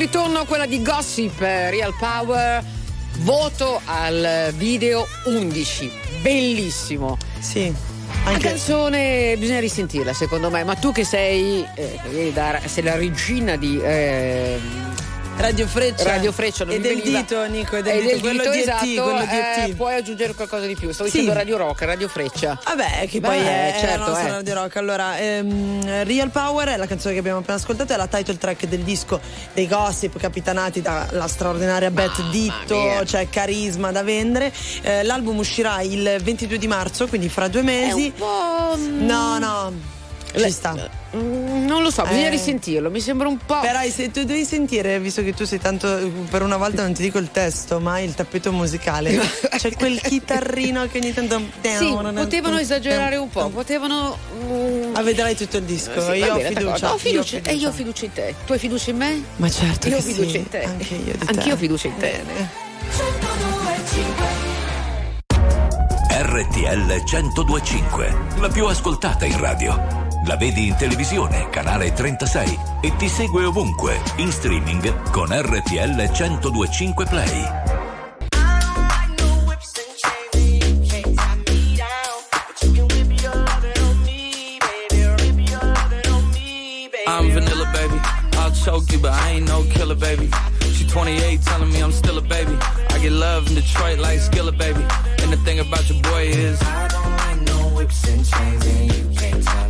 Ritorno a quella di Gossip, eh, Real Power. Voto al video 11. Bellissimo. Sì. La canzone bisogna risentirla secondo me, ma tu che sei, eh, da- sei la regina di eh, Radio Freccia. Radio Freccia non E mi del veniva. dito, Nico, e del E dito, del quello dito, di ET, esatto, quello di eh, ET. puoi aggiungere qualcosa di più. Stavo Sì. dicendo Radio Rock, Radio Freccia. Vabbè, che poi Beh, è, è certo, la nostra eh. radio rock. Allora, ehm, Real Power è la canzone che abbiamo appena ascoltato, è la title track del disco dei Gossip, capitanati dalla straordinaria Beth Ditto, mia. c'è carisma da vendere. Eh, l'album uscirà il 22 di marzo, quindi fra due mesi. No, no. Ci sta. Mm, Non lo so, bisogna Eh. risentirlo. Mi sembra un po'. Però se tu devi sentire, visto che tu sei tanto, per una volta non ti dico il testo, ma il tappeto musicale, <laughs> c'è quel chitarrino che ogni tanto... Sì, potevano esagerare un po', potevano. mm, Ah, vedrai tutto il disco, sì, io, va ho bene, fiducia. Ho fiducia, io ho E io ho fiducia in te. Tu hai fiducia in me? Ma certo Io ho fiducia sì, in te. anche io di te. Anch'io ho fiducia in te. RTL 1025, la più ascoltata in radio. La vedi in televisione, canale 36 e ti segue ovunque, in streaming con RTL 1025 Play. I'm vanilla, baby. I'll choke you, but I ain't no killer, baby. She 28, telling me I'm still a baby. I get love in Detroit like Skilla, baby. And the thing about your boy is, I don't like no whips and chains, and you can't tie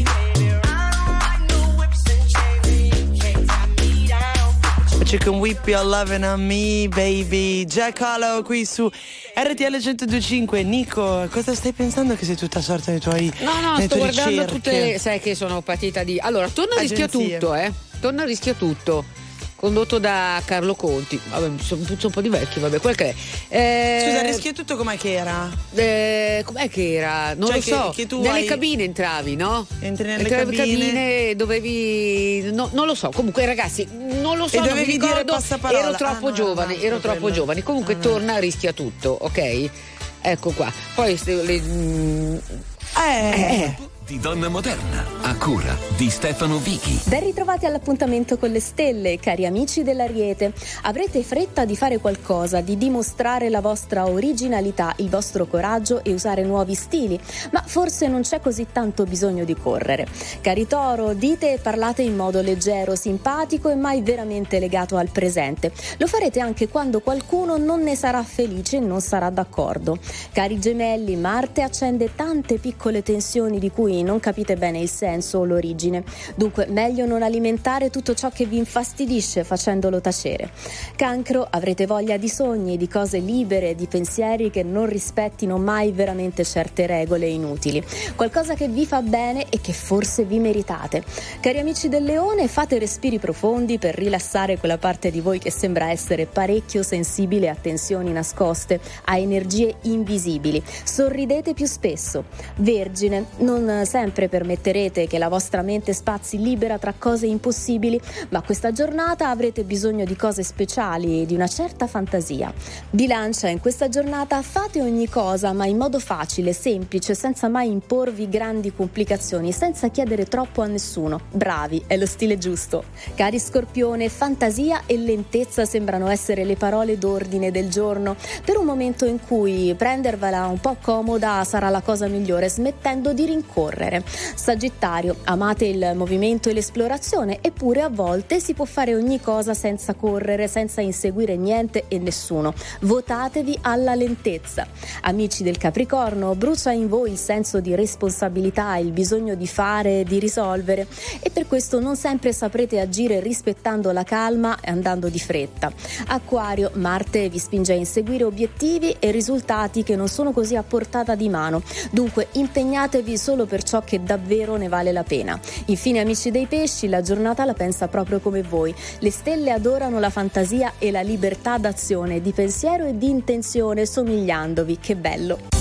Can whip your loving on me, baby. Jack Hollow qui su RTL 1025. Nico, cosa stai pensando che sei tutta sorta nei tuoi No, no, sto guardando ricerche? tutte. Sai che sono patita di. Allora, torna a Agenzie. tutto, eh. Torna a rischia tutto. Condotto da Carlo Conti. Vabbè, mi sono puzzo un po' di vecchi, vabbè, quel che è. Eh, Scusa, rischia tutto com'è che era? eh, com'è che era? Non Cioè lo che- so. che nelle hai- cabine entravi, no? Entri nelle Entravi cabine. dovevi. no, non lo so. Comunque, ragazzi, non lo so. E non dovevi dire ricordo. passaparola. Ero Ah, troppo no, era giovane, altro ero troppo quello. giovane. Comunque, Ah. torna rischia tutto, ok? Ecco qua. Poi le- mm, Eh. Di donna moderna, a cura di Stefano Vichi. Ben ritrovati all'appuntamento con le stelle, cari amici dell'Ariete. Avrete fretta di fare qualcosa, di dimostrare la vostra originalità, il vostro coraggio e usare nuovi stili, ma forse non c'è così tanto bisogno di correre. Cari Toro, dite e parlate in modo leggero, simpatico e mai veramente legato al presente. Lo farete anche quando qualcuno non ne sarà felice e non sarà d'accordo. Cari Gemelli, Marte accende tante piccole tensioni di cui non capite bene il senso o l'origine. Dunque, meglio non alimentare tutto ciò che vi infastidisce facendolo tacere. Cancro, avrete voglia di sogni, di cose libere, di pensieri che non rispettino mai veramente certe regole inutili. Qualcosa che vi fa bene e che forse vi meritate. Cari amici del leone, fate respiri profondi per rilassare quella parte di voi che sembra essere parecchio sensibile a tensioni nascoste, a energie invisibili. Sorridete più spesso. Vergine, non sempre permetterete che la vostra mente spazi libera tra cose impossibili, ma questa giornata avrete bisogno di cose speciali e di una certa fantasia. Bilancia, in questa giornata fate ogni cosa, ma in modo facile, semplice, senza mai imporvi grandi complicazioni, senza chiedere troppo a nessuno. Bravi, è lo stile giusto. Cari Scorpione, fantasia e lentezza sembrano essere le parole d'ordine del giorno. Per un momento in cui prendervela un po' comoda sarà la cosa migliore, smettendo di rincorrere. Sagittario, amate il movimento e l'esplorazione, eppure a volte si può fare ogni cosa senza correre, senza inseguire niente e nessuno. Votatevi alla lentezza. Amici del Capricorno, brucia in voi il senso di responsabilità, il bisogno di fare, di risolvere e per questo non sempre saprete agire rispettando la calma e andando di fretta. Acquario, Marte vi spinge a inseguire obiettivi e risultati che non sono così a portata di mano. Dunque impegnatevi solo per ciò che davvero ne vale la pena. Infine, amici dei pesci, la giornata la pensa proprio come voi. Le stelle adorano la fantasia e la libertà d'azione, di pensiero e di intenzione, somigliandovi. Che bello!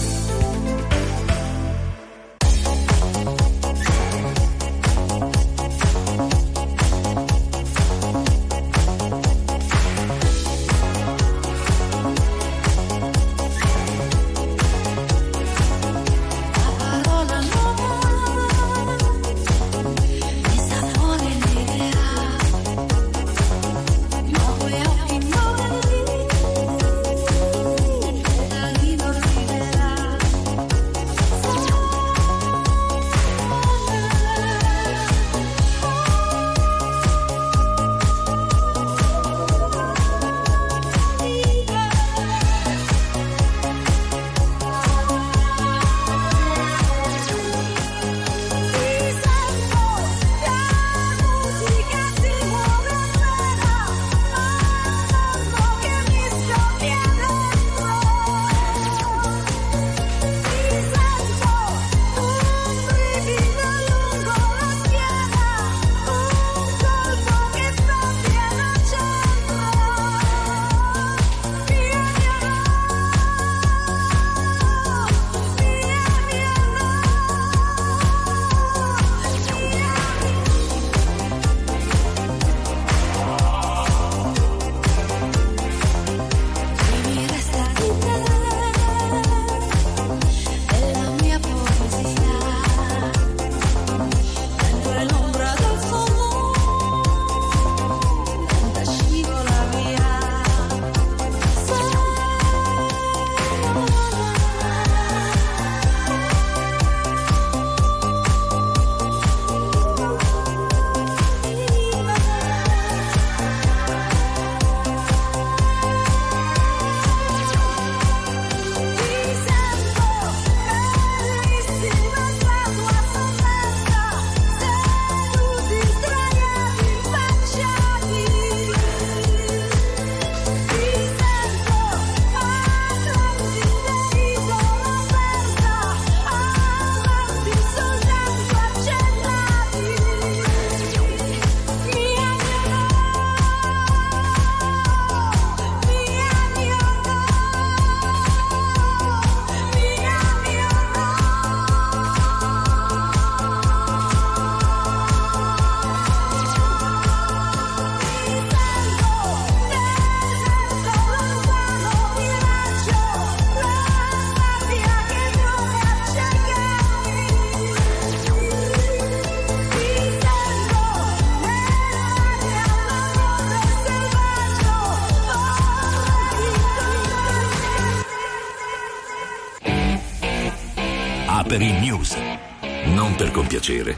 Per compiacere,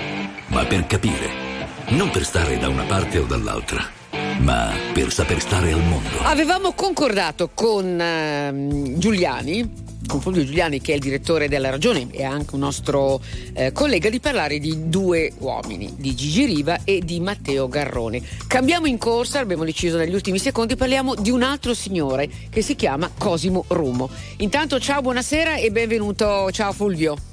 ma per capire. Non per stare da una parte o dall'altra, ma per saper stare al mondo. Avevamo concordato con ehm, Giuliani con Fulvio Giuliani che è il direttore della Ragione e anche un nostro eh, collega di parlare di due uomini, di Gigi Riva e di Matteo Garrone. Cambiamo in corsa, abbiamo deciso negli ultimi secondi, parliamo di un altro signore che si chiama Cosimo Rumo. Intanto ciao, buonasera e benvenuto, ciao Fulvio.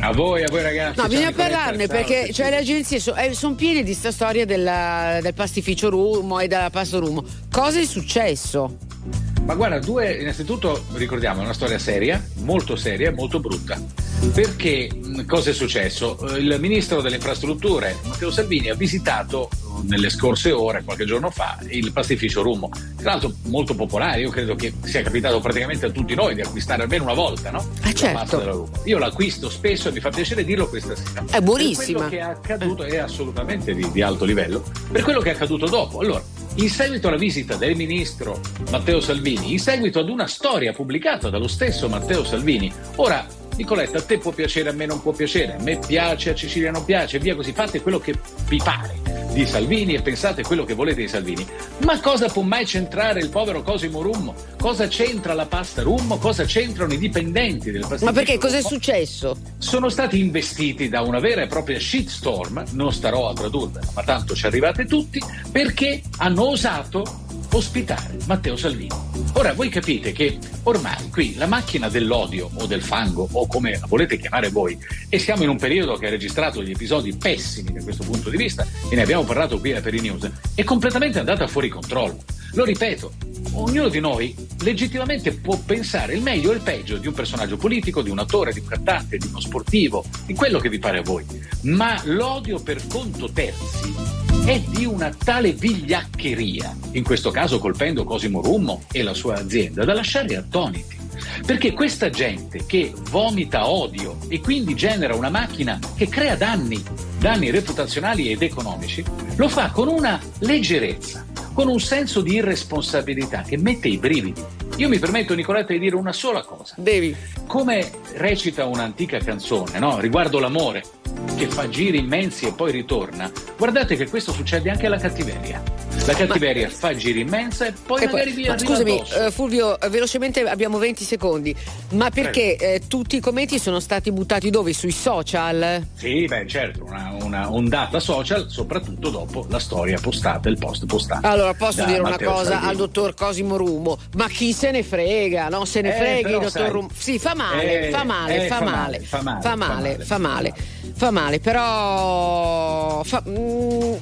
A voi, a voi ragazzi. No, bisogna parlarne perché cioè, le agenzie sono piene di sta storia della- del pastificio Rumo e della pasta Rumo. Cosa è successo? Ma guarda, due, innanzitutto ricordiamo, è una storia seria, molto seria e molto brutta. Perché cosa è successo? Eh, Il ministro delle infrastrutture, Matteo Salvini, ha visitato eh, nelle scorse ore, qualche giorno fa, il pastificio Rummo. Tra l'altro molto popolare, io credo che sia capitato praticamente a tutti noi di acquistare almeno una volta, no? La certo. Rummo. Io l'acquisto spesso e mi fa piacere dirlo questa sera. È buonissima. Per quello che è accaduto è assolutamente di, di alto livello. Per quello che è accaduto dopo. Allora, in seguito alla visita del ministro Matteo Salvini, in seguito ad una storia pubblicata dallo stesso Matteo Salvini, ora Nicoletta, a te può piacere, a me non può piacere, a me piace, a Cecilia non piace, via così, fate quello che vi pare di Salvini e pensate quello che volete di Salvini. Ma cosa può mai centrare il povero Cosimo Rummo? Cosa c'entra la pasta Rummo? Cosa c'entrano i dipendenti del pastificio Ma perché cosa è Rummo? successo? sono stati investiti da una vera e propria shitstorm, non starò a tradurvela, ma tanto ci arrivate tutti, perché hanno osato ospitare Matteo Salvini. Ora voi capite che ormai qui la macchina dell'odio o del fango o come la volete chiamare voi, e siamo in un periodo che ha registrato degli episodi pessimi da questo punto di vista e ne abbiamo parlato qui a Peri News, è completamente andata fuori controllo. Lo ripeto, ognuno di noi legittimamente può pensare il meglio e il peggio di un personaggio politico, di un attore, di un cantante, di uno sportivo, di quello che vi pare a voi. Ma l'odio per conto terzi è di una tale vigliaccheria, in questo caso colpendo Cosimo Rummo e la sua azienda, da lasciare attoniti. Perché questa gente che vomita odio e quindi genera una macchina che crea danni, danni reputazionali ed economici, lo fa con una leggerezza, con un senso di irresponsabilità che mette i brividi. Io mi permetto, Nicoletta, di dire una sola cosa. Devi. Come recita un'antica canzone, no? Riguardo l'amore, che fa giri immensi e poi ritorna. Guardate che questo succede anche alla cattiveria. La cattiveria fa giri immensa e poi E poi- magari vi ma arriva scusami, eh, Fulvio, eh, velocemente abbiamo 20 secondi. Ma perché eh, tutti i commenti sono stati buttati dove? Sui social? Sì, beh, certo, una, una ondata social, soprattutto dopo la storia postata, il post postato. Allora, posso dire una Matteo cosa Salvini. al dottor Cosimo Rumo? Ma chi se ne frega? No, se ne Eh, freghi, però, dottor sai- Rumo. Sì, fa male, Eh, fa male, eh, fa, fa male, male, fa male, fa male, fa male, fa male, però fa- mm,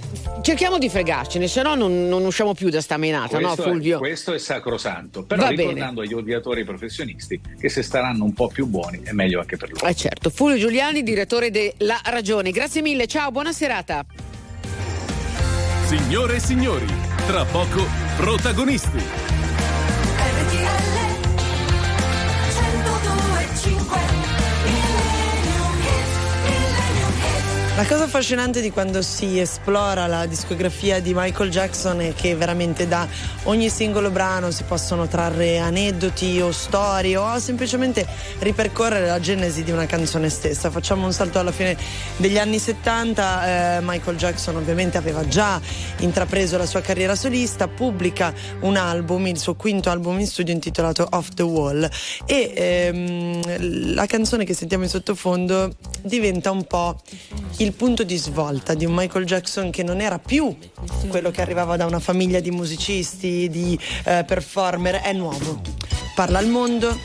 cerchiamo di fregarcene, se no non, non usciamo più da sta menata, no, Questo, è, Fulvio? questo è sacrosanto, però Va ricordando agli odiatori professionisti che se staranno un po' più buoni è meglio anche per loro. Eh certo, Fulvio Giuliani, direttore della Ragione. Grazie mille, ciao, buona serata. Signore e signori, tra poco protagonisti. La cosa affascinante di quando si esplora la discografia di Michael Jackson è che veramente da ogni singolo brano si possono trarre aneddoti o storie o semplicemente ripercorrere la genesi di una canzone stessa. Facciamo un salto alla fine degli anni 70, eh, Michael Jackson ovviamente aveva già intrapreso la sua carriera solista, pubblica un album, il suo quinto album in studio intitolato Off the Wall e ehm, la canzone che sentiamo in sottofondo diventa un po' il punto di svolta di un Michael Jackson che non era più quello che arrivava da una famiglia di musicisti, di eh, performer, è nuovo. Parla al mondo,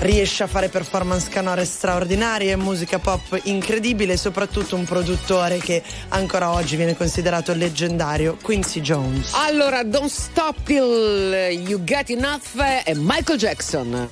riesce a fare performance canore straordinarie, musica pop incredibile e soprattutto un produttore che ancora oggi viene considerato leggendario, Quincy Jones. Allora, Don't Stop Till You Get Enough e Michael Jackson.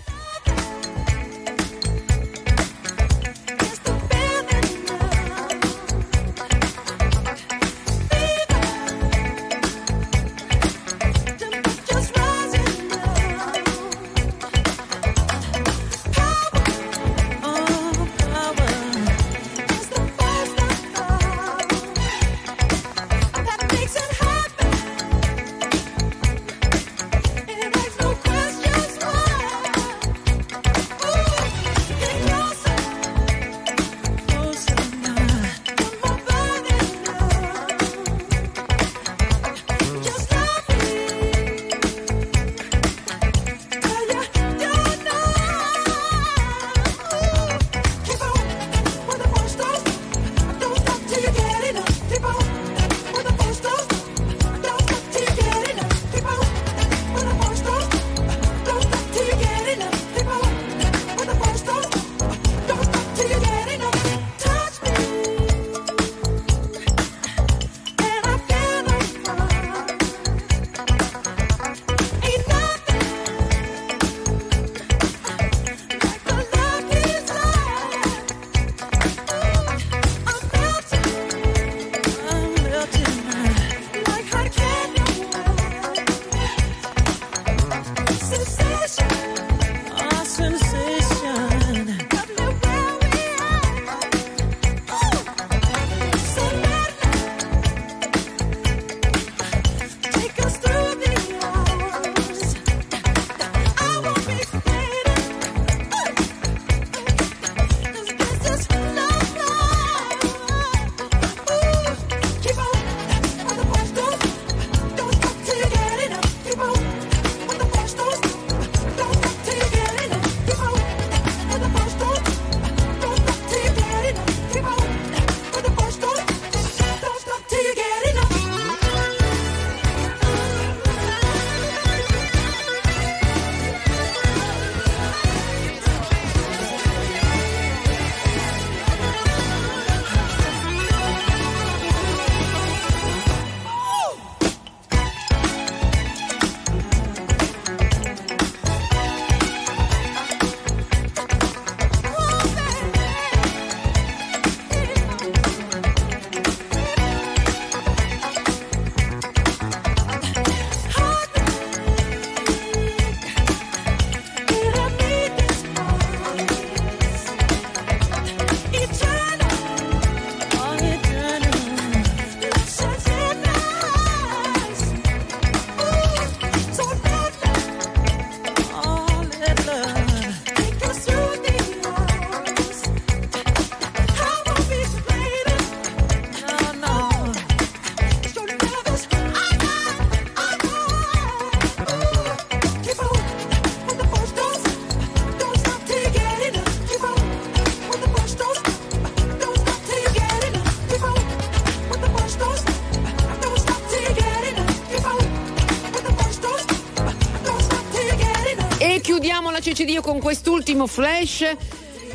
La CCD con quest'ultimo flash.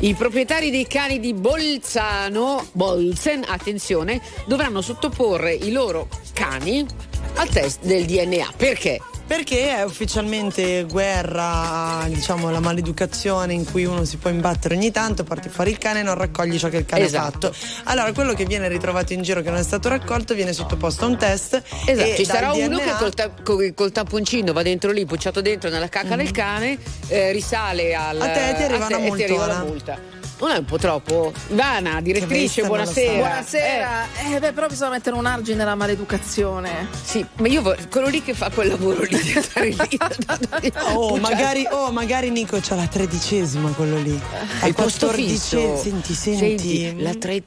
I proprietari dei cani di Bolzano, Bolzen, attenzione, dovranno sottoporre i loro cani al test del DNA. Perché? Perché è ufficialmente guerra, diciamo, la maleducazione in cui uno si può imbattere ogni tanto, porti fuori il cane e non raccogli ciò che il cane Esatto. ha fatto. Allora, quello che viene ritrovato in giro che non è stato raccolto viene sottoposto a un test. Esatto, ci sarà uno DNA che col, ta- col- col tamponcino va dentro lì, pucciato dentro nella cacca del cane, eh, risale al. A te ti arriva a te una e ti arriva la multa. Non è un po' troppo? Ivana, direttrice, buonasera. so. Buonasera. Eh. beh, però bisogna mettere un argine alla maleducazione. Sì, ma io vor- quello lì che fa quel lavoro lì stare lì. <laughs> <laughs> Oh magari, oh, magari Nico c'ha la tredicesima quello lì. il posto quattordicesima. fisso. Senti, senti. la tre-